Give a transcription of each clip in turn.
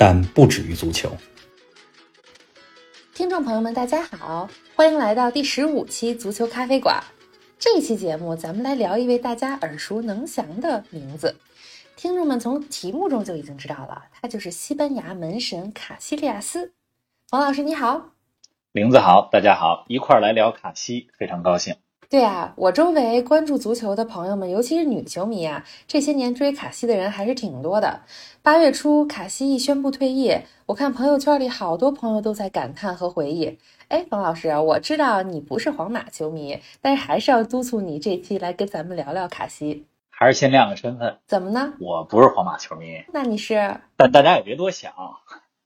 但不止于足球。听众朋友们，大家好，欢迎来到第十五期足球咖啡馆。这一期节目，咱们来聊一位大家耳熟能详的名字。听众们从题目中就已经知道了，他就是西班牙门神卡西利亚斯。王老师你好，林子好，大家好，一块儿来聊卡西，非常高兴。对啊，我周围关注足球的朋友们，尤其是女球迷啊，这些年追卡西的人还是挺多的。八月初，卡西一宣布退役，我看朋友圈里好多朋友都在感叹和回忆。哎，冯老师，我知道你不是皇马球迷，但是还是要督促你这期来跟咱们聊聊卡西。还是先亮个身份，怎么呢？我不是皇马球迷，那你是？但大家也别多想，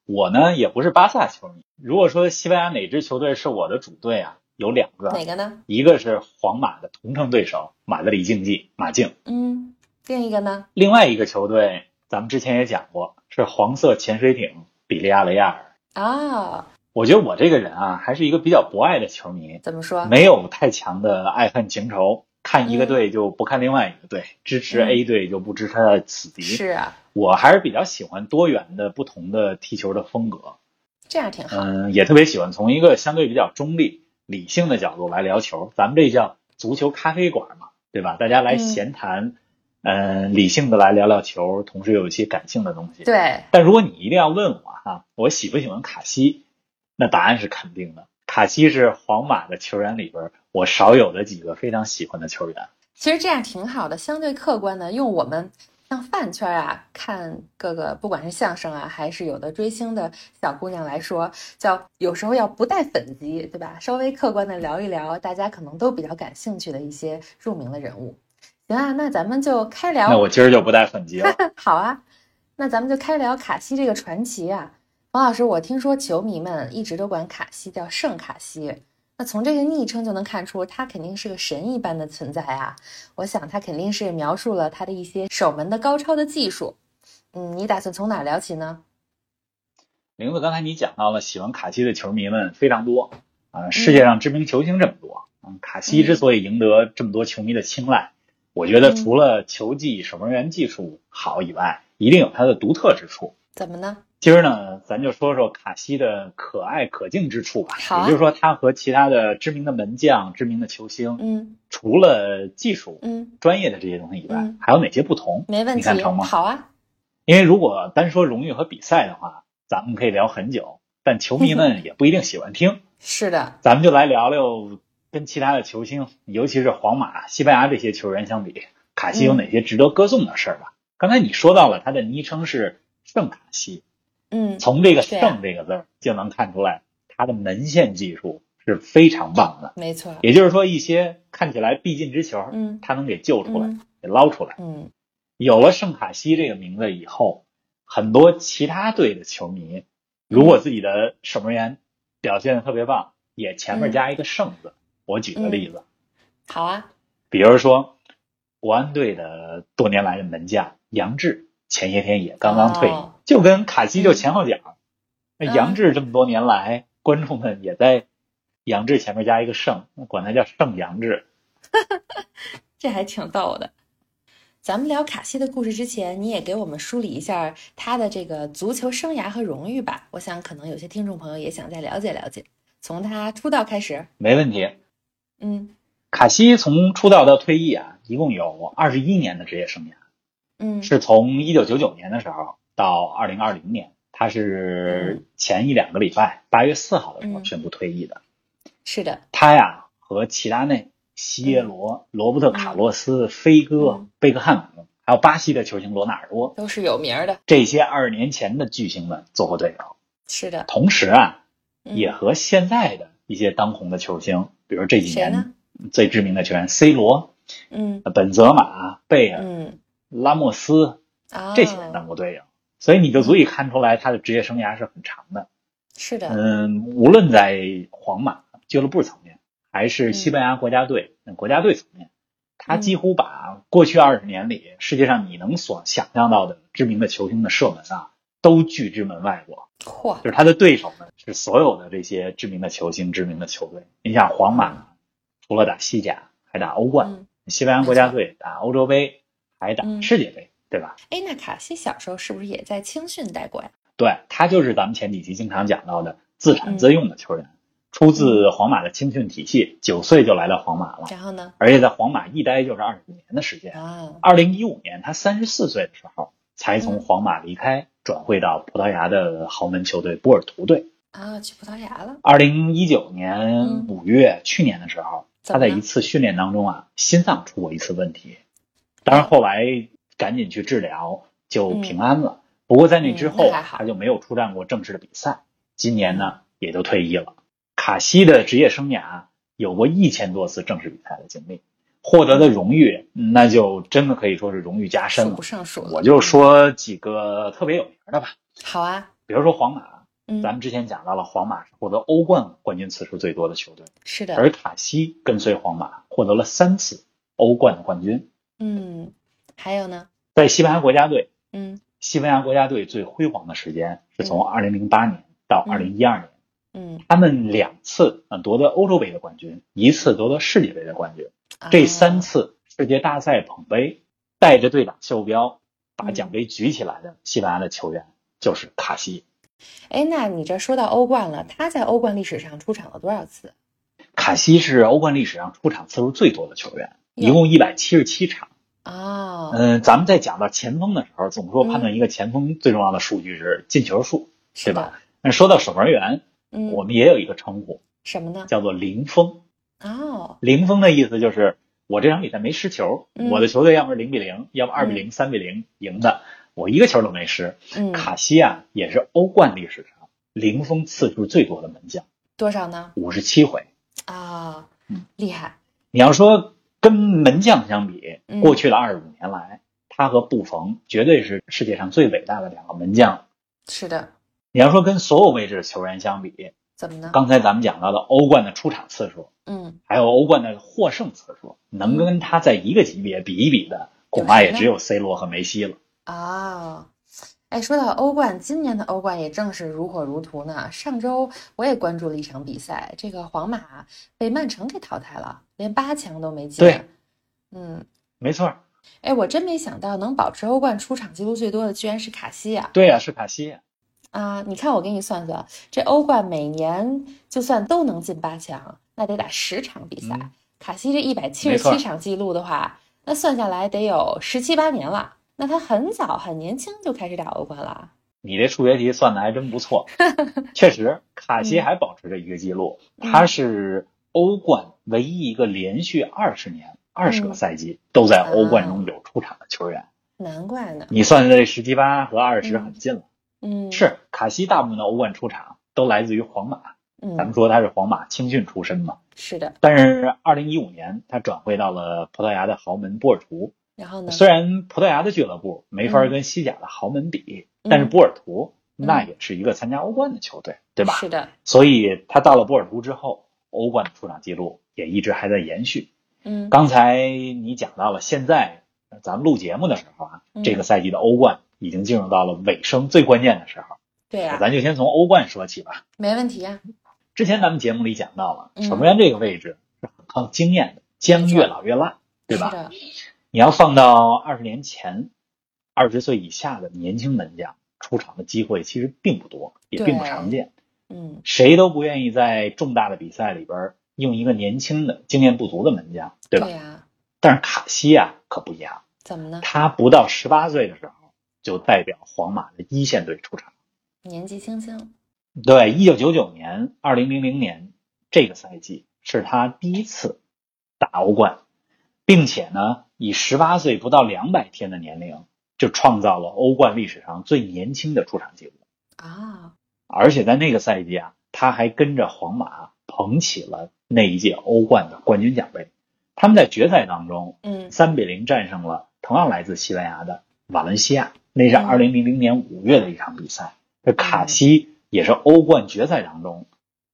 我呢也不是巴萨球迷。如果说西班牙哪支球队是我的主队啊？有两个，哪个呢？一个是皇马的同城对手马德里竞技马竞，嗯，另一个呢？另外一个球队，咱们之前也讲过，是黄色潜水艇比利亚雷亚尔啊。我觉得我这个人啊，还是一个比较博爱的球迷。怎么说？没有太强的爱恨情仇，看一个队就不看另外一个队，支持 A 队就不支持他的死敌。是啊，我还是比较喜欢多元的、不同的踢球的风格，这样挺好。嗯，也特别喜欢从一个相对比较中立。理性的角度来聊球，咱们这叫足球咖啡馆嘛，对吧？大家来闲谈，嗯，理性的来聊聊球，同时有一些感性的东西。对。但如果你一定要问我哈，我喜不喜欢卡西？那答案是肯定的。卡西是皇马的球员里边我少有的几个非常喜欢的球员。其实这样挺好的，相对客观的，用我们。像饭圈啊，看各个不管是相声啊，还是有的追星的小姑娘来说，叫有时候要不带粉籍，对吧？稍微客观的聊一聊，大家可能都比较感兴趣的一些著名的人物。行啊，那咱们就开聊。那我今儿就不带粉籍了。好啊，那咱们就开聊卡西这个传奇啊。王老师，我听说球迷们一直都管卡西叫圣卡西。那从这个昵称就能看出，他肯定是个神一般的存在啊！我想他肯定是描述了他的一些守门的高超的技术。嗯，你打算从哪聊起呢？玲子，刚才你讲到了喜欢卡西的球迷们非常多啊，世界上知名球星这么多，嗯，卡西之所以赢得这么多球迷的青睐，我觉得除了球技、守门员技术好以外，一定有他的独特之处。怎么呢？今儿呢，咱就说说卡西的可爱可敬之处吧。好，也就是说，他和其他的知名的门将、知名的球星，嗯，除了技术、嗯，专业的这些东西以外，还有哪些不同？没问题，你看成吗？好啊。因为如果单说荣誉和比赛的话，咱们可以聊很久，但球迷们 也不一定喜欢听。是的，咱们就来聊聊跟其他的球星，尤其是皇马、西班牙这些球员相比，卡西有哪些值得歌颂的事儿吧？刚才你说到了他的昵称是圣卡西。嗯，从这个“胜”这个字儿就能看出来，他的门线技术是非常棒的。没错，也就是说，一些看起来必进之球，嗯，他能给救出来，给捞出来。嗯，有了圣卡西这个名字以后，很多其他队的球迷，如果自己的守门员表现的特别棒，也前面加一个“胜”字。我举个例子，好啊，比如说国安队的多年来的门将杨志。前些天也刚刚退役，就跟卡西就前后脚。那杨志这么多年来，观众们也在杨志前面加一个圣，管他叫圣杨志。这还挺逗的。咱们聊卡西的故事之前，你也给我们梳理一下他的这个足球生涯和荣誉吧。我想可能有些听众朋友也想再了解了解，从他出道开始。没问题。嗯，卡西从出道到退役啊，一共有二十一年的职业生涯。嗯，是从一九九九年的时候到二零二零年，他是前一两个礼拜八月四号的时候宣布退役的。是的，他呀和齐达内、西耶罗、罗伯特卡洛斯、飞哥、贝克汉姆，还有巴西的球星罗纳尔多，都是有名的。这些二十年前的巨星们做过队友。是的，同时啊，也和现在的一些当红的球星，比如这几年最知名的球员 C 罗，嗯，本泽马、贝尔，嗯。拉莫斯这些人当过队友，所以你就足以看出来他的职业生涯是很长的。是的，嗯，无论在皇马俱乐部层面，还是西班牙国家队、国家队层面，他几乎把过去二十年里世界上你能所想象到的知名的球星的射门啊，都拒之门外过。嚯，就是他的对手呢，是所有的这些知名的球星、知名的球队。你像皇马，除了打西甲，还打欧冠；嗯西班牙国家队打欧洲杯，还打嗯世界杯，对吧？哎，那卡西小时候是不是也在青训待过呀？对他就是咱们前几期经常讲到的自嗯产自用的球员，出自皇马的青训体系，九岁就来到皇马了，然后呢？而且在皇马一待就是二十五年的时间。啊，二零一五年，他三十四岁的时候，才嗯从皇马离开，转会到葡萄牙的豪门球队波尔图队。啊，去葡萄牙了。二零一九年嗯五月，去年的时候，他在一次训练当中啊，心脏出过一次问题，当然后来赶紧去治疗，就平安了。不过在那之后他就没有出战过正式的比赛。今年呢，也就退役了。卡西的职业生涯有过一千多次正式比赛的经历，获得的荣誉那就真的可以说是荣誉加身了数不。胜数了。我就说几个特别有名的吧，好啊，比如说皇马，嗯，咱们之前讲到了，皇马是获得欧冠冠军次数最多的球队，是的，而卡西跟随皇马获得了三次欧冠的冠军。嗯，还有呢，在西班牙国家队，嗯西班牙国家队最辉煌的时间是从二零零八年到二零一二年，嗯，他们两次呃夺得欧洲杯的冠军，一次夺得世界杯的冠军。啊这三次世界大赛捧杯，带着队长袖标把嗯奖杯举起来的西班牙的球员就是卡西。哎，那你这说到欧冠了，他在欧冠历史上出场了多少次？卡西是欧冠历史上出场次数最多的球员，一共一百七十七场。哦，嗯、咱们在讲到前锋的时候，总说嗯判断一个前锋最重要的数据是进球数，对吧？那说到守门员，嗯，我们也有一个称呼什么呢？叫做零封。哦，零封的意思就是我这场比赛没失球，嗯我的球队要么是零比零，要么二比零、三比零赢的，我一个球都没失。嗯，卡西啊，也是欧冠历史上零封次数最多的门将，多少呢？五十七回。啊嗯，厉害，你要说跟门将相比，嗯过去的二十五年来，他和布冯绝对是世界上最伟大的两个门将。是的，你要说跟所有位置的球员相比，怎么呢？刚才咱们讲到的欧冠的出场次数，嗯，还有欧冠的获胜次数，能跟他在一个级别比一比的，恐怕也只有 C 罗和梅西了。啊。哎，说到欧冠，今年的欧冠也正是如火如荼呢。上周我也关注了一场比赛，这个皇马被曼城给淘汰了，连八强都没进。对，嗯，没错儿，哎，我真没想到能保持欧冠出场记录最多的居然是卡西亚对呀、是卡西。啊！你看我给你算算，这欧冠每年就算都能进八强，那得打十场比赛。嗯卡西这一百七十七场记录的话，那算下来得有十七八年了。那他很早很年轻就开始打欧冠了。你这数学题算的还真不错，确实，卡西还保持着一个记录，嗯他是欧冠唯一一个连续二十年、二十个嗯赛季都在欧冠中有出场的球员。难怪呢。你算这十七八和二十嗯很近了。嗯，是卡西大部分的欧冠出场都来自于皇马，嗯，咱们说他是皇马青训出身嘛。是的。但是二零一五年他转会到了葡萄牙的豪门波尔图，然后呢？虽然葡萄牙的俱乐部没法嗯跟西甲的豪门比，嗯但是波尔图嗯那也是一个参加欧冠的球队，对吧？是的。所以他到了波尔图之后，欧冠的出场记录也一直还在延续。嗯，刚才你讲到了，现在咱们录节目的时候啊，嗯这个赛季的欧冠已经进入到了尾声最关键的时候。对呀、咱就先从欧冠说起吧。没问题呀、之前咱们节目里讲到了，嗯守门员这个位置是很靠经验的，将越老越烂，对吧？你要放到二十年前，二十岁以下的年轻门将出场的机会其实并不多，也并不常见。嗯，谁都不愿意在重大的比赛里边用一个年轻的、经验不足的门将，对吧？呀、但是卡西啊可不一样，怎么呢？他不到十八岁的时候就代表皇马的一线队出场。年纪轻轻，对，一九九九年、二零零零年这个赛季是他第一次打欧冠，并且呢，以十八岁不到两百天的年龄就创造了欧冠历史上最年轻的出场记录。啊，而且在那个赛季啊，他还跟着皇马捧起了那一届欧冠的冠军奖杯。他们在决赛当中嗯三比零战胜了同样来自西班牙的瓦伦西亚。那是嗯二零零零年五月的一场比赛。这卡西也是欧冠决赛当中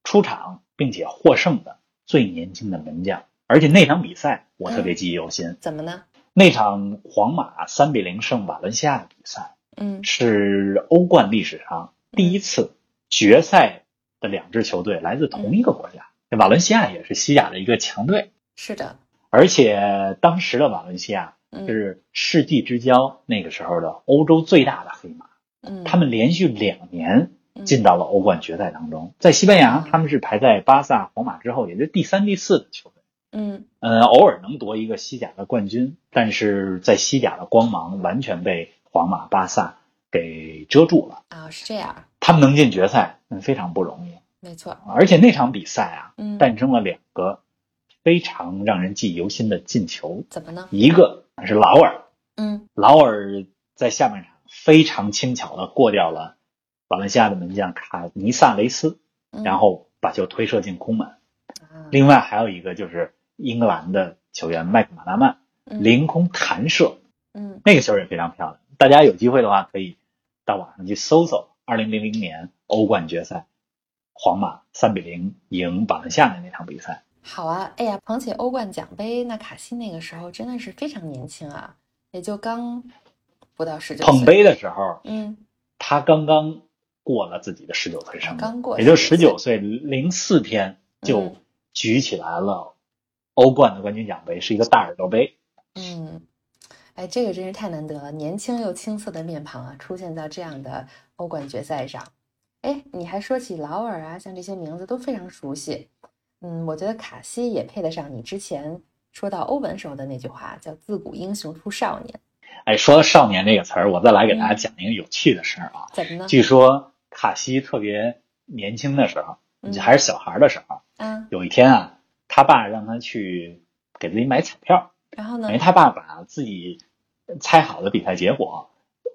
出场并且获胜的最年轻的门将，而且那场比赛我特别记忆犹新。怎么呢？那场皇马三比零胜瓦伦西亚的比赛，嗯是欧冠历史上第一次决赛的两支球队来自同一个国家。瓦伦西亚也是西甲的一个强队，是的，而且当时的瓦伦西亚嗯是世纪之交那个时候的欧洲最大的黑马，嗯，他们连续两年嗯进到了欧冠决赛当中。在西班牙，他们是排在巴萨、皇马之后，也就是第三、第四的球队。嗯呃，偶尔能夺一个西甲的冠军，但是在西甲的光芒完全被皇马、巴萨给遮住了。啊是这样，他们能进决赛，嗯，非常不容易。没错，而且那场比赛啊，嗯，诞生了两个非常让人记忆犹新的进球，怎么呢？一个是劳尔，嗯。劳尔在下半场非常轻巧的过掉了瓦伦西亚的门将卡尼萨雷斯，嗯，然后把球推射进空门。啊。另外还有一个就是英格兰的球员麦克马纳曼嗯。凌空弹射，嗯。那个球也非常漂亮。大家有机会的话，可以到网上去搜搜二零零零年欧冠决赛，皇马三比零赢瓦伦西亚的那场比赛。好啊，哎呀，捧起欧冠奖杯，那卡西那个时候真的是非常年轻啊，也就刚不到十九岁。捧，杯的时候，嗯他刚刚过了自己的十九岁生日，刚过也就19岁十九岁零四天就嗯举起来了欧冠的冠军奖杯，是一个大耳朵杯。嗯，哎，这个真是太难得了，年轻又青涩的面庞啊，出现在这样的欧冠决赛上。哎，你还说起劳尔啊，像这些名字都非常熟悉。嗯，我觉得卡西也配得上你之前说到欧文时候的那句话，叫“自古英雄出少年哎，说到少年这个词儿，我再来给大家嗯讲一个有趣的事儿啊。”。怎么呢？据说卡西特别年轻的时候，嗯还是小孩的时候，嗯，有一天啊，他爸让他去给自己买彩票，然后呢因为？他爸把自己猜好的比赛结果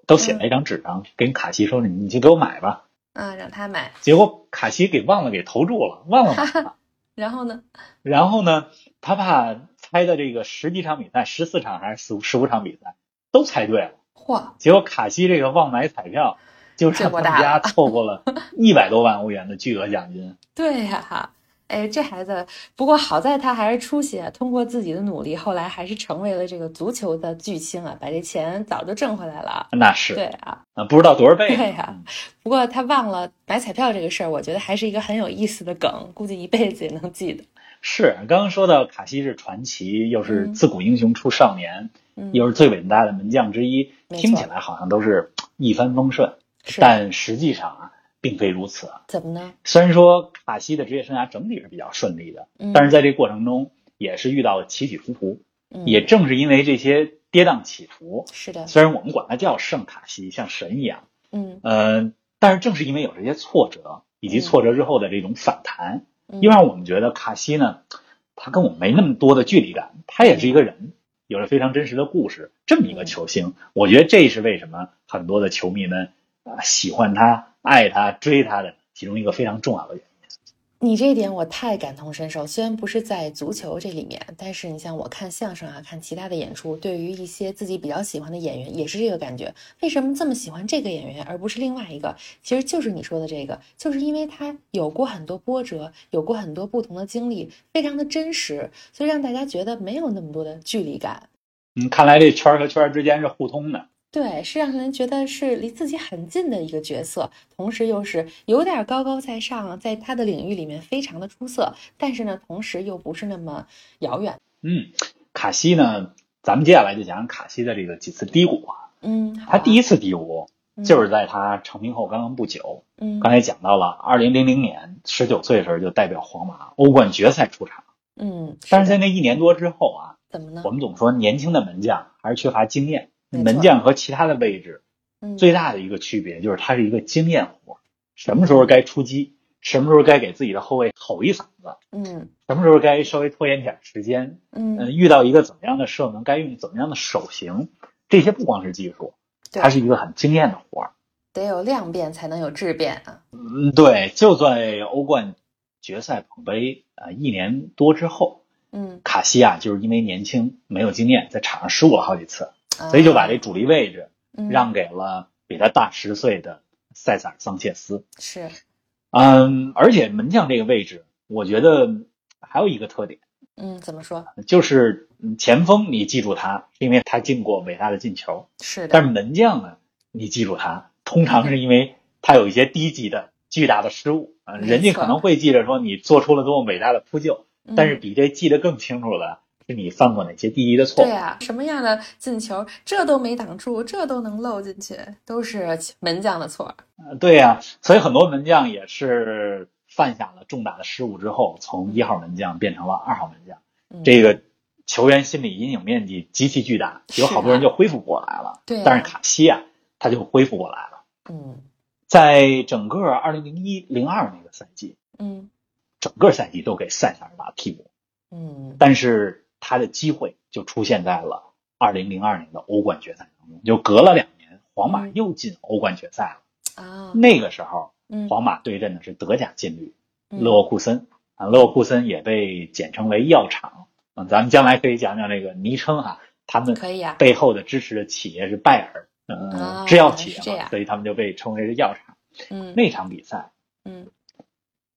都写嗯在一张纸上，跟卡西说：“你你去给我买吧。嗯，让他买。”结果卡西给忘了给投注了，忘了买了。然后呢？然后呢，他怕猜的这个十几场比赛，十四场还是十五十五场比赛都猜对了。嚯，结果卡西这个忘买彩票，就结让他们家果大了错过了一百多万欧元的巨额奖金。对呀、哎，这孩子，不过好在他还是出息，通过自己的努力，后来还是成为了这个足球的巨星啊，把这钱早就挣回来了。那是对啊，啊，不知道多少倍。对呀不过他忘了买彩票这个事儿，我觉得还是一个很有意思的梗，估计一辈子也能记得。是刚刚说到卡西是传奇，又是嗯自古英雄出少年，嗯，又是最伟大的门将之一，听起来好像都是一帆风顺，但实际上啊，并非如此。怎么呢？虽然说卡西的职业生涯整体是比较顺利的，嗯，但是在这过程中也是遇到了起起伏伏。嗯也正是因为这些跌宕起伏，是的，虽然我们管他叫圣卡西，像神一样，嗯，呃，但是正是因为有这些挫折，以及嗯挫折之后的这种反弹，嗯又让我们觉得卡西呢，他跟我们没那么多的距离感，他也是一个人，有着非常真实的故事，这么一个球星，我觉得这是为什么很多的球迷们啊、喜欢他、爱他、追他的其中一个非常重要的原因。你这一点我太感同身受，虽然不是在足球这里面，但是你像我看相声啊，看其他的演出，对于一些自己比较喜欢的演员，也是这个感觉。为什么这么喜欢这个演员，而不是另外一个？其实就是你说的这个，就是因为他有过很多波折，有过很多不同的经历，非常的真实，所以让大家觉得没有那么多的距离感。嗯，看来这圈儿和圈儿之间是互通的。对，是让人觉得是离自己很近的一个角色，同时又是有点高高在上，在他的领域里面非常的出色，但是呢，同时又不是那么遥远。嗯，卡西呢，咱们接下来就讲讲卡西的这个几次低谷啊。嗯，他第一次次低谷就是在他成名后刚刚不久，嗯刚才讲到了，二零零零年十九岁的时候就代表皇马欧冠决赛出场，嗯，但是在那一年多之后啊，怎么呢我？们总说年轻的门将还是缺乏经验，门将和其他的位置嗯，最大的一个区别就是他是一个经验活，什么时候该出击，什么时候该给自己的后卫吼一嗓子，嗯。什么时候该稍微拖延点时间，嗯，嗯，遇到一个怎么样的射门，该用怎么样的手型，这些不光是技术，对。它是一个很经验的活儿。得有量变才能有质变啊。嗯，对，就在欧冠决赛捧杯啊、呃一年多之后，嗯，卡西亚就是因为年轻没有经验，在场上失误了好几次，啊所以就把这主力位置嗯。让给了比他大十岁的塞萨尔桑切斯。是，嗯，而且门将这个位置，我觉得还有一个特点，嗯，怎么说？就是嗯前锋你记住他，是因为他进过伟大的进球，是的，但是门将呢，你记住他，通常是因为他有一些低级的巨大的失误啊，人家可能会记着说你做出了多么伟大的扑救，但是嗯比这记得更清楚的是你犯过哪些第一的错误对。啊，什么样的进球，这都没挡住，这都能漏进去，都是门将的错。呃对呀、所以很多门将也是犯下了重大的失误之后，从一号门将变成了二号门将，嗯这个球员心理阴影面积极其巨大，有好多人就恢复不过来了。对啊但是卡西啊，他就恢复过来了。嗯在整个二零零一零二那个赛季，嗯整个赛季都给塞萨尔打替补，嗯，但是他的机会就出现在了二零零二年的欧冠决赛当中，就隔了两年，皇马嗯又进欧冠决赛了。啊，那个时候，嗯，皇马对阵的是德甲劲旅嗯勒沃库森啊，勒沃库森也被简称为药厂。嗯，咱们将来可以讲讲这个昵称哈，他们可以啊，背后的支持的企业是拜耳，嗯、啊制药企业嘛，所以他们就被称为是药厂。嗯那场比赛嗯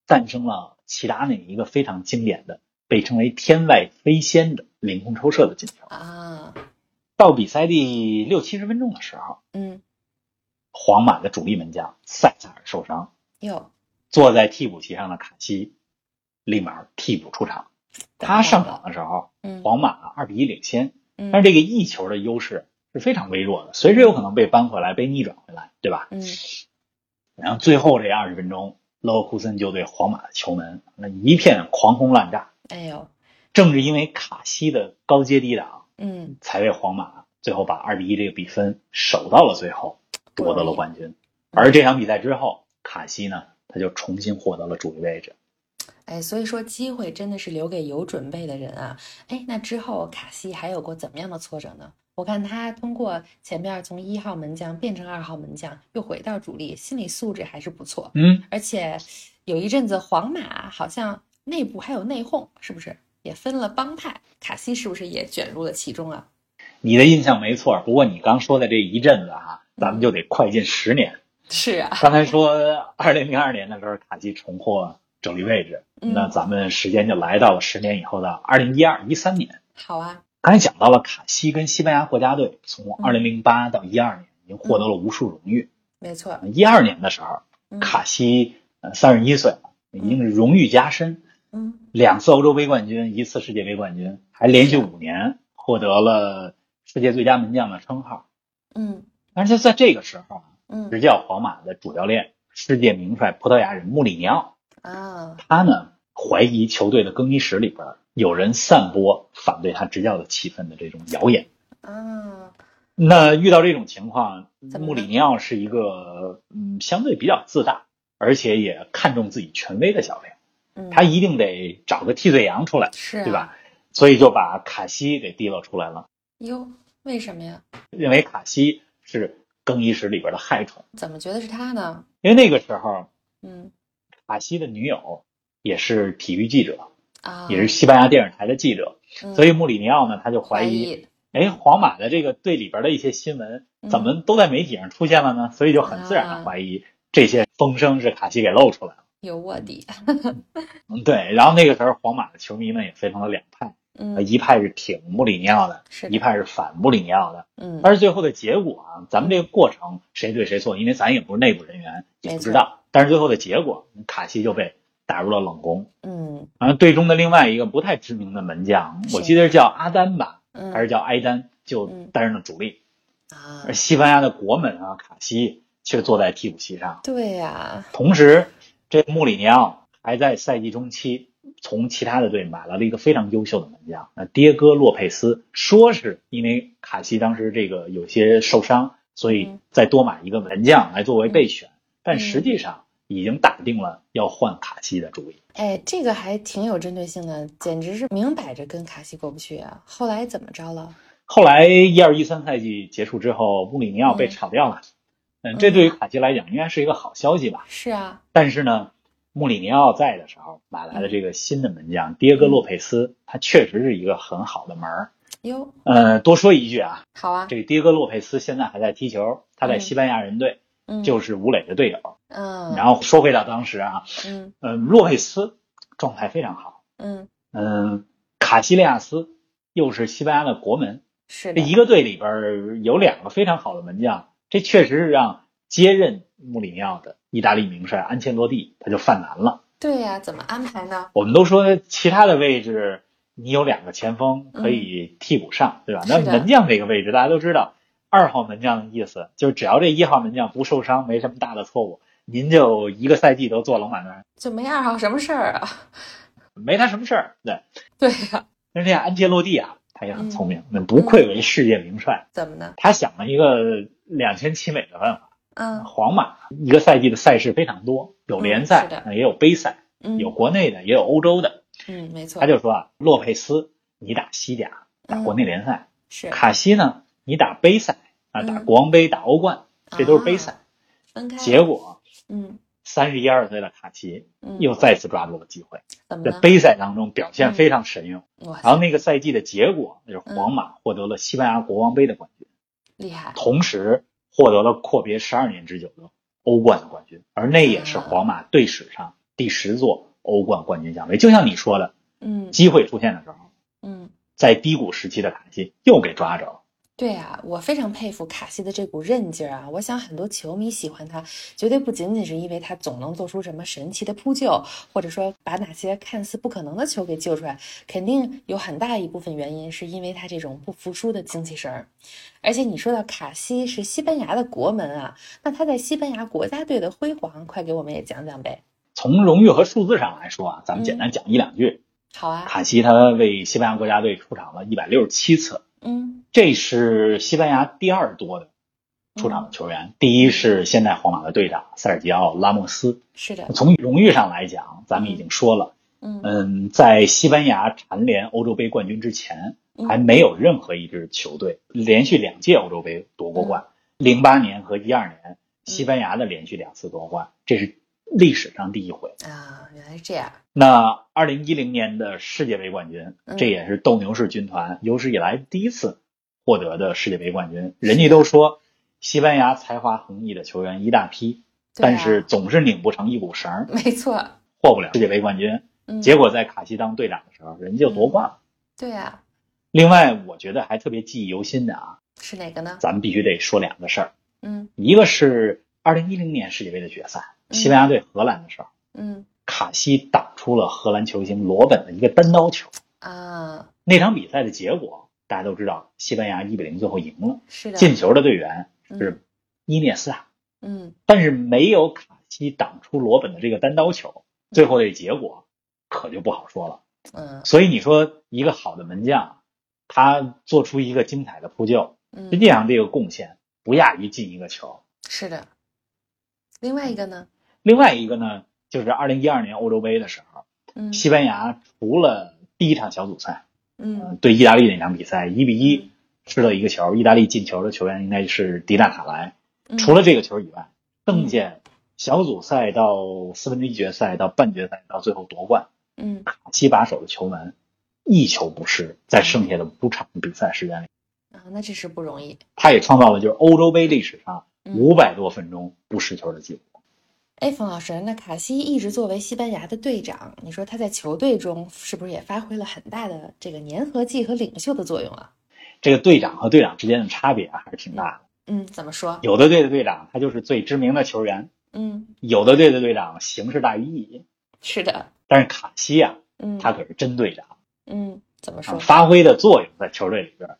诞生了齐达内一个非常经典的，被称为“天外飞仙”的凌空抽射的进球。啊，到比赛第六七十分钟的时候，嗯皇马的主力门将塞萨尔受伤，哟，坐在替补席上的卡西立马替补出场。他上场的时候，嗯皇马二比一领先，嗯，但是这个一球的优势是非常微弱的，随时有可能被扳回来、被逆转回来，对吧？嗯然后最后这二十分钟，勒沃库森就对皇马的球门那一片狂轰滥炸。哎呦，正是因为卡西的高接低挡，嗯才为皇马最后把二比一这个比分守到了最后，夺得了冠军。而这场比赛之后，卡西呢，他就重新获得了主力位置。哎，所以说机会真的是留给有准备的人啊。哎，那之后卡西还有过怎么样的挫折呢？我看他通过前面从一号门将变成二号门将，又回到主力，心理素质还是不错。嗯，而且有一阵子皇马好像内部还有内讧，是不是也分了帮派？卡西是不是也卷入了其中啊？你的印象没错，不过你刚说的这一阵子哈、咱们就得快进十年。是啊，刚才说二零零二年的时候，卡西重获主力位置，嗯。那咱们时间就来到了十年以后的二零一二一三年。好啊，刚才讲到了卡西跟西班牙国家队从二零零八到一二年已经获得了无数荣誉。没错，一二年的时候，嗯。卡西呃三十一岁了，已经是荣誉加身，嗯。两次欧洲杯冠军，一次世界杯冠军，还连续五年获得了世界最佳门将的称号。嗯。但是就在这个时候啊，嗯。执教皇马的主教练、世界名帅葡萄牙人穆里尼奥，啊，他呢怀疑球队的更衣室里边有人散播反对他执教的气氛的这种谣言。啊，那遇到这种情况，穆里尼奥是一个嗯相对比较自大，而且也看重自己权威的教练，嗯，他一定得找个替罪羊出来，是、啊、对？吧？所以就把卡西给提溜出来了，哟，为什么呀？认为卡西是更衣室里边的害虫。怎么觉得是他呢？因为那个时候，嗯卡西的女友也是体育记者，啊，也是西班牙电视台的记者，嗯所以穆里尼奥呢，他就怀怀疑，哎，皇马的这个队里边的一些新闻嗯怎么都在媒体上出现了呢？所以就很自然的怀疑这些风声是卡西给露出来了。有卧底，嗯，对。然后那个时候，皇马的球迷们也分成了两派，嗯一派是挺穆里尼奥的，是的一派是反穆里尼奥的。嗯但是最后的结果啊，咱们这个过程谁对谁错，因为咱也不是内部人员，也不知道。但是最后的结果，卡西就被打入了冷宫。嗯然后队中的另外一个不太知名的门将，我记得是叫阿丹吧，嗯，还是叫埃丹，就嗯担任了主力。啊而，西班牙的国门啊，卡西却坐在替补席上。对呀，同时，这穆里尼奥还在赛季中期从其他的队买来了一个非常优秀的门将，那迭戈·洛佩斯，说是因为卡西当时这个有些受伤，所以嗯再多买一个门将来作为备选，但实际上已经打定了要换卡西的主意。哎，这个还挺有针对性的，简直是明摆着跟卡西过不去啊！后来怎么着了？后来一二一三赛季结束之后，穆里尼奥被炒掉了，嗯，这对于卡西来讲应该是一个好消息吧。是啊，但是呢，穆里尼奥在的时候买来的这个新的门将迭戈·洛佩斯，他确实是一个很好的门儿。哟，呃，多说一句啊，好啊，这个迭戈·洛佩斯现在还在踢球，他在嗯西班牙人队嗯，就是吴磊的队友。嗯，然后说回到当时啊，嗯呃，洛佩斯状态非常好，嗯，嗯、卡西利亚斯又是西班牙的国门，是的，这一个队里边有两个非常好的门将，这确实是让接任穆里尼奥的意大利名帅安切洛蒂他就犯难了。对呀、怎么安排呢？我们都说其他的位置你有两个前锋可以替补上，对吧？那门将这个位置大家都知道，二号门将的意思就是只要这一号门将不受伤，没什么大的错误，您就一个赛季都坐冷板凳，就没二号什么事儿啊？没他什么事儿。对，对呀、但是这样安切洛蒂啊，他也嗯很聪明，那不愧为世界名帅，怎么呢？他想了一个两全其美的办法。嗯皇马一个赛季的赛事非常多，有联赛的，也有杯赛，嗯，有国内的，也有欧洲的。嗯，没错，他就说啊，洛佩斯你打西甲，打嗯国内联赛；是卡西呢，你打杯赛啊，嗯打国王杯、打欧冠，这都是杯赛。分开，结果嗯三十一二岁的卡奇嗯，又再次抓住了机会，在？杯赛当中表现非常神勇。哇然后那个赛季的结果就是皇马获得了西班牙国王杯的冠军，厉害，同时获得了阔别十二年之久的欧冠的冠军，而那也是皇马队史上第十座欧冠冠军奖杯。就像你说的，嗯机会出现的时候，嗯。在低谷时期的卡奇又给抓着了。对啊，我非常佩服卡西的这股韧劲儿啊！我想很多球迷喜欢他，绝对不仅仅是因为他总能做出什么神奇的扑救，或者说把哪些看似不可能的球给救出来，肯定有很大一部分原因是因为他这种不服输的精气神儿。而且你说到卡西是西班牙的国门啊，那他在西班牙国家队的辉煌，快给我们也讲讲呗。从荣誉和数字上来说啊，咱们简单讲一两句。好啊，卡西他为西班牙国家队出场了一百六十七次，嗯这是西班牙第二多的出场的球员。第一是现在皇马的队长塞尔吉奥·拉莫斯。是的，从荣誉上来讲，咱们已经说了，嗯嗯，在西班牙蝉联欧洲杯冠军之前，嗯还没有任何一支球队连续两届欧洲杯夺过冠。零八年和一二年，西班牙的连续两次夺冠，这是历史上第一回。啊，原来是这样，那二零一零年的世界杯冠军嗯，这也是斗牛士军团有史以来第一次获得的世界杯冠军。人家都说西班牙才华横溢的球员一大批，但是总是拧不成一股绳儿，没错，获不了世界杯冠军。嗯，结果在卡西当队长的时候，人家就夺冠了。对呀，另外，我觉得还特别记忆犹新的啊，是哪个呢？咱们必须得说两个事儿，嗯。一个是二零一零年世界杯的决赛，嗯西班牙对荷兰的时候，嗯。卡西挡出了荷兰球星罗本的一个单刀球。啊，那场比赛的结果大家都知道，西班牙一比零最后赢了，是的，进球的队员嗯。是伊涅斯塔，嗯。但是没有卡西挡出罗本的这个单刀球，最后这结果可就不好说了。嗯。所以你说一个好的门将，他做出一个精彩的扑救，实际嗯，上这个贡献不亚于进一个球。是的。另外一个呢？另外一个呢，就是二零一二年欧洲杯的时候，嗯。西班牙除了第一场小组赛，嗯。对意大利那场比赛一比一失了一个球，意大利进球的球员应该是迪纳塔莱。嗯。除了这个球以外，邓健小组赛到四分之一决赛到半决赛到最后夺冠，嗯。卡西把守的球门一球不失，在剩下的五场比赛时间里，啊，那这是不容易。他也创造了就是欧洲杯历史上嗯。五百多分钟不失球的记录。哎，冯老师，那卡西一直作为西班牙的队长，你说他在球队中是不是也发挥了很大的这个粘合剂和领袖的作用啊？这个队长和队长之间的差别啊还是挺大的。嗯，怎么说？有的队的队长他就是最知名的球员，嗯，有的队的队长形式大于意义。是的，但是卡西啊，嗯，他可是真队长，嗯，怎么啊说？发挥的作用在球队里边，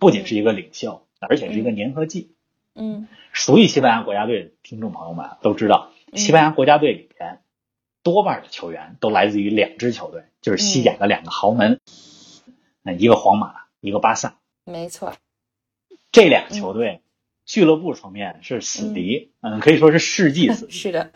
不仅是一个领袖，而且是一个粘合剂。嗯熟悉西班牙国家队的听众朋友们都知道，嗯西班牙国家队里边多半的球员都来自于两支球队，就是西甲的两个豪门，那一个皇马，一个巴萨。没错，这俩球队俱乐部层面是死敌，嗯，可以说是世纪死敌。是的，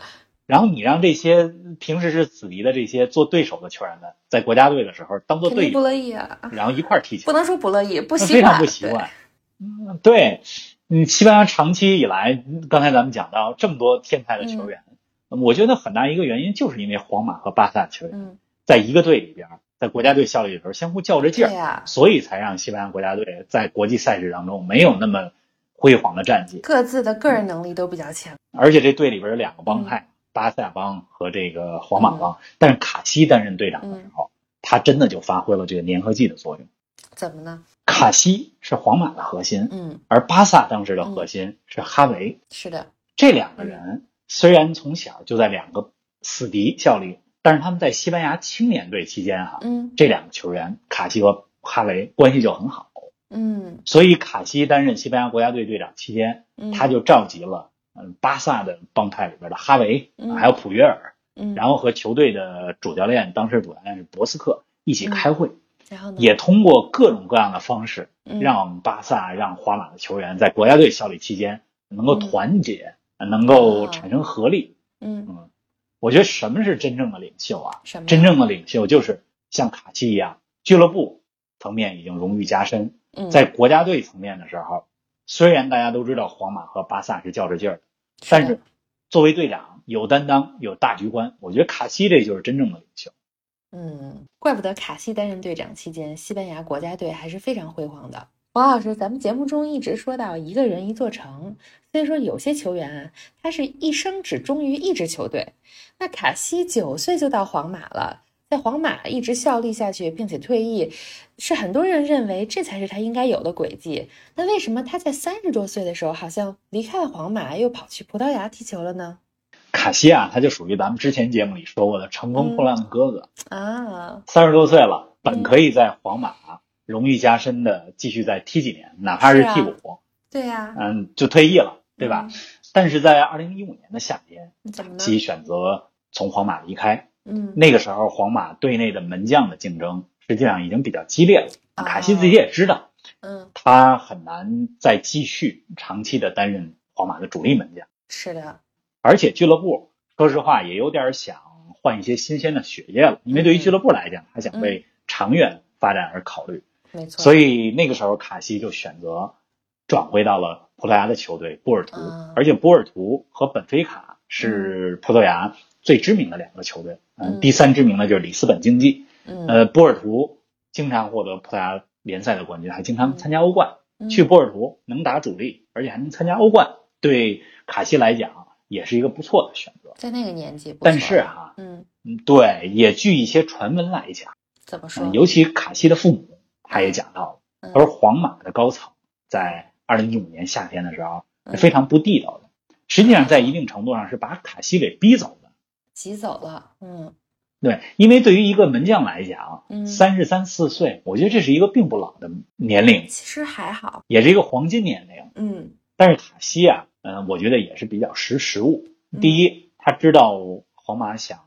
然后你让这些平时是死敌的这些做对手的球员们，在国家队的时候当做队友，不乐意啊，然后一块踢球不，能说不乐意，不习惯非常，不习惯。嗯，对，嗯，西班牙长期以来，刚才咱们讲到这么多天才的球员，我觉得很大一个原因就是因为皇马和巴萨球员在一个队里边在国家队效力的时候相互较着劲儿，所以才让西班牙国家队在国际赛事当中没有那么辉煌的战绩。各自的个人能力都比较强。而且这队里边有两个帮派，巴萨帮和这个皇马帮。但是卡西担任队长的时候，他真的就发挥了这个粘合剂的作用。怎么呢？卡西是皇马的核心，嗯，而巴萨当时的核心是哈维。是的，这两个人虽然从小就在两个死敌效力，但是他们在西班牙青年队期间哈、嗯这两个球员卡西和哈维关系就很好。嗯。所以卡西担任西班牙国家队队长期间，嗯，他就召集了嗯巴萨的帮派里边的哈维，嗯。还有普约尔，嗯，然后和球队的主教练，当时主教练是博斯克一起开会，然后呢？也通过各种各样的方式，嗯。让巴萨、让皇马的球员在国家队效力期间能够嗯。团结，能够哦产生合力。嗯嗯，我觉得什么是真正的领袖啊？什么真正的领袖就是像卡西一样，俱乐部层面已经荣誉加身，嗯在国家队层面的时候，虽然大家都知道皇马和巴萨是较着劲儿的，但是作为队长有担当、有大局观，我觉得卡西这就是真正的领袖。嗯，怪不得卡西担任队长期间，西班牙国家队还是非常辉煌的。王老师，咱们节目中一直说到一个人一座城，所以说有些球员啊，他是一生只忠于一支球队。那卡西九岁就到皇马了，在皇马一直效力下去，并且退役，是很多人认为这才是他应该有的轨迹。那为什么他在三十多岁的时候，好像离开了皇马，又跑去葡萄牙踢球了呢？卡西啊，他就属于咱们之前节目里说过的乘风破浪的哥哥，啊，三十多岁了，本嗯可以在皇马荣誉加身的继续再踢几年，哪怕是替补，对呀、嗯，就退役了，对吧？嗯但是在二零一五年的夏天，怎么呢？其选择从皇马离开。嗯，那个时候，皇马队内的门将的竞争实际上已经比较激烈了。啊卡西自己也知道，嗯，他很难再继续长期的担任皇马的主力门将，是的，而且俱乐部说实话也有点想换一些新鲜的血液了，因为对于俱乐部来讲，他想为长远发展而考虑，没错。所以，那个时候卡西就选择转回到了葡萄牙的球队波尔图，啊而且波尔图和本菲卡是葡萄牙最知名的两个球队，嗯，嗯第三知名的就是里斯本竞技，嗯，呃，波尔图经常获得葡萄牙联赛的冠军，还经常参加欧冠。嗯去波尔图能打主力，而且还能参加欧冠，对卡西来讲也是一个不错的选择。在那个年纪，但是哈、嗯，嗯，对，也据一些传闻来讲，怎么说？嗯，尤其卡西的父母，他也讲到了，嗯他说皇马的高层在二零一五年夏天的时候非常不地道的，实际上在一定程度上是把卡西给逼走的。挤走了，嗯对，因为对于一个门将来讲，嗯三十三四岁，我觉得这是一个并不老的年龄，其实还好，也是一个黄金年龄。嗯但是卡西啊，嗯、我觉得也是比较识时务。嗯第一，他知道皇马想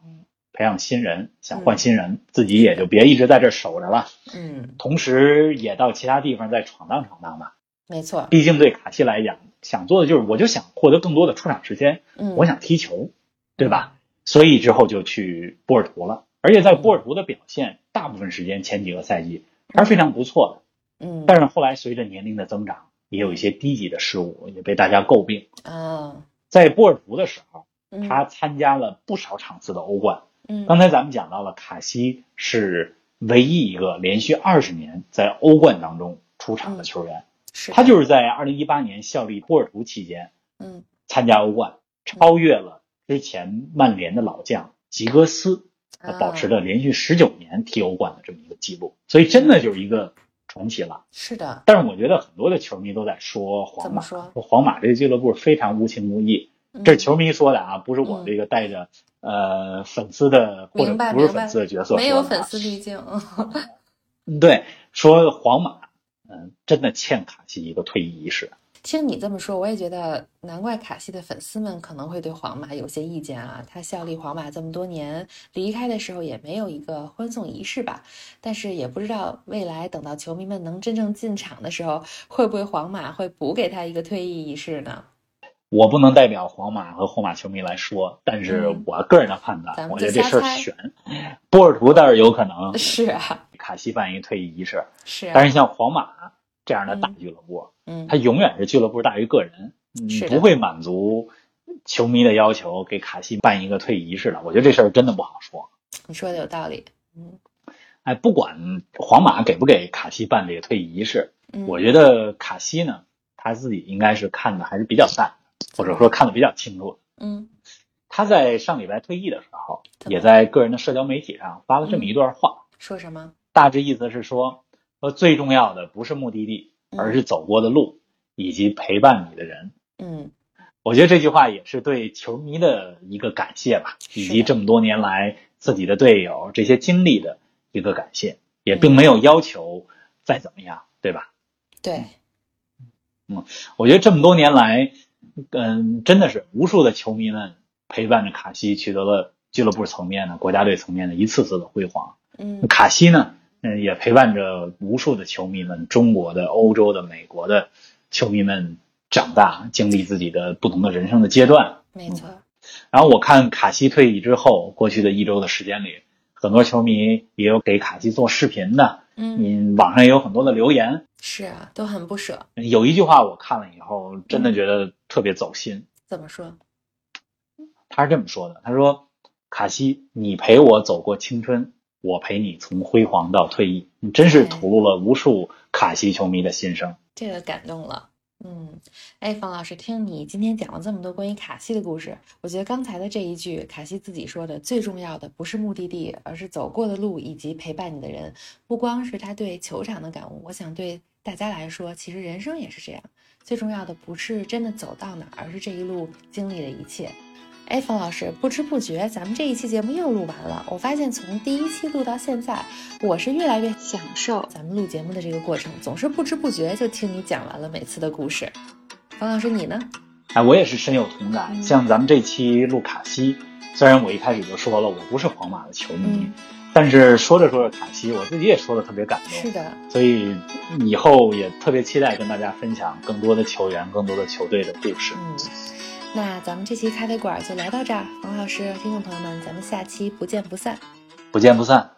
培养新人，想换新人，自己也就别一直在这儿守着了，嗯，同时也到其他地方再闯荡闯荡吧。没错，毕竟对卡西来讲，想做的就是我就想获得更多的出场时间，嗯，我想踢球，对吧？所以之后就去波尔图了，而且在波尔图的表现，大部分时间前几个赛季还是非常不错的。嗯，但是后来随着年龄的增长，也有一些低级的失误，也被大家诟病。啊，在波尔图的时候，嗯他参加了不少场次的欧冠。嗯刚才咱们讲到了，卡西是唯一一个连续二十年在欧冠当中出场的球员。是他就是在二零一八年效力波尔图期间嗯参加欧冠，超越了之前曼联的老将吉格斯，他啊保持了连续十九年踢欧冠的这么一个记录。所以真的就是一个传奇了。是的，但是我觉得很多的球迷都在说皇马，说皇马这个俱乐部非常无情无义。嗯这是球迷说的啊，不是我这个带着、呃粉丝的或者明白明白不是粉丝的角色没有粉丝滤镜，嗯 对，说皇马嗯、真的欠卡西一个退役仪式。听你这么说，我也觉得难怪卡西的粉丝们可能会对皇马有些意见啊。他效力皇马这么多年，离开的时候也没有一个欢送仪式吧？但是也不知道未来等到球迷们能真正进场的时候，会不会皇马会补给他一个退役仪式呢？我不能代表皇马和皇马球迷来说，但是嗯我个人的判断，我觉得这事儿悬。波尔图倒是有可能 是啊，卡西办一退役仪式，是啊，但是像皇马这样的大俱乐部，嗯它永远是俱乐部大于个人，嗯不会满足球迷的要求，给卡西办一个退役仪式的。我觉得这事儿真的不好说。你说的有道理，嗯哎，不管皇马给不给卡西办这个退役仪式，嗯我觉得卡西呢，他自己应该是看的还是比较淡的，或者说看的比较清楚的。嗯他在上礼拜退役的时候，也在个人的社交媒体上发了这么一段话，说什么？大致意思是说，说最重要的不是目的地，嗯而是走过的路以及陪伴你的人。嗯我觉得这句话也是对球迷的一个感谢吧，以及这么多年来自己的队友这些经历的一个感谢，也并没有要求再怎么样，对吧？对，嗯我觉得这么多年来，嗯，真的是无数的球迷们陪伴着卡西取得了俱乐部层面的、国家队层面的一次次的辉煌。嗯卡西呢，嗯，也陪伴着无数的球迷们，中国的、欧洲的、美国的球迷们长大，经历自己的不同的人生的阶段。没错，然后我看卡西退役之后，过去的一周的时间里，很多球迷也有给卡西做视频的，嗯嗯，网上也有很多的留言。是啊，都很不舍。有一句话我看了以后，真的觉得特别走心。怎么说？他是这么说的：“他说，卡西，你陪我走过青春，我陪你从辉煌到退役，你真是吐露了无数卡西球迷的心声。这个感动了。嗯，哎，方老师，听你今天讲了这么多关于卡西的故事，我觉得刚才的这一句，卡西自己说的，最重要的不是目的地，而是走过的路以及陪伴你的人。不光是他对球场的感悟，我想对大家来说，其实人生也是这样。最重要的不是真的走到哪，而是这一路经历的一切。哎，冯老师，不知不觉咱们这一期节目又录完了。我发现从第一期录到现在，我是越来越享受咱们录节目的这个过程，总是不知不觉就听你讲完了每次的故事。冯老师，你呢？哎，我也是深有同感。嗯像咱们这期录卡西，虽然我一开始就说了我不是皇马的球迷，嗯，但是说着说着卡西，我自己也说的特别感动。是的，所以以后也特别期待跟大家分享更多的球员、更多的球队的故事。嗯，那咱们这期咖啡馆就聊到这儿。冯老师，听众朋友们，咱们下期不见不散。不见不散。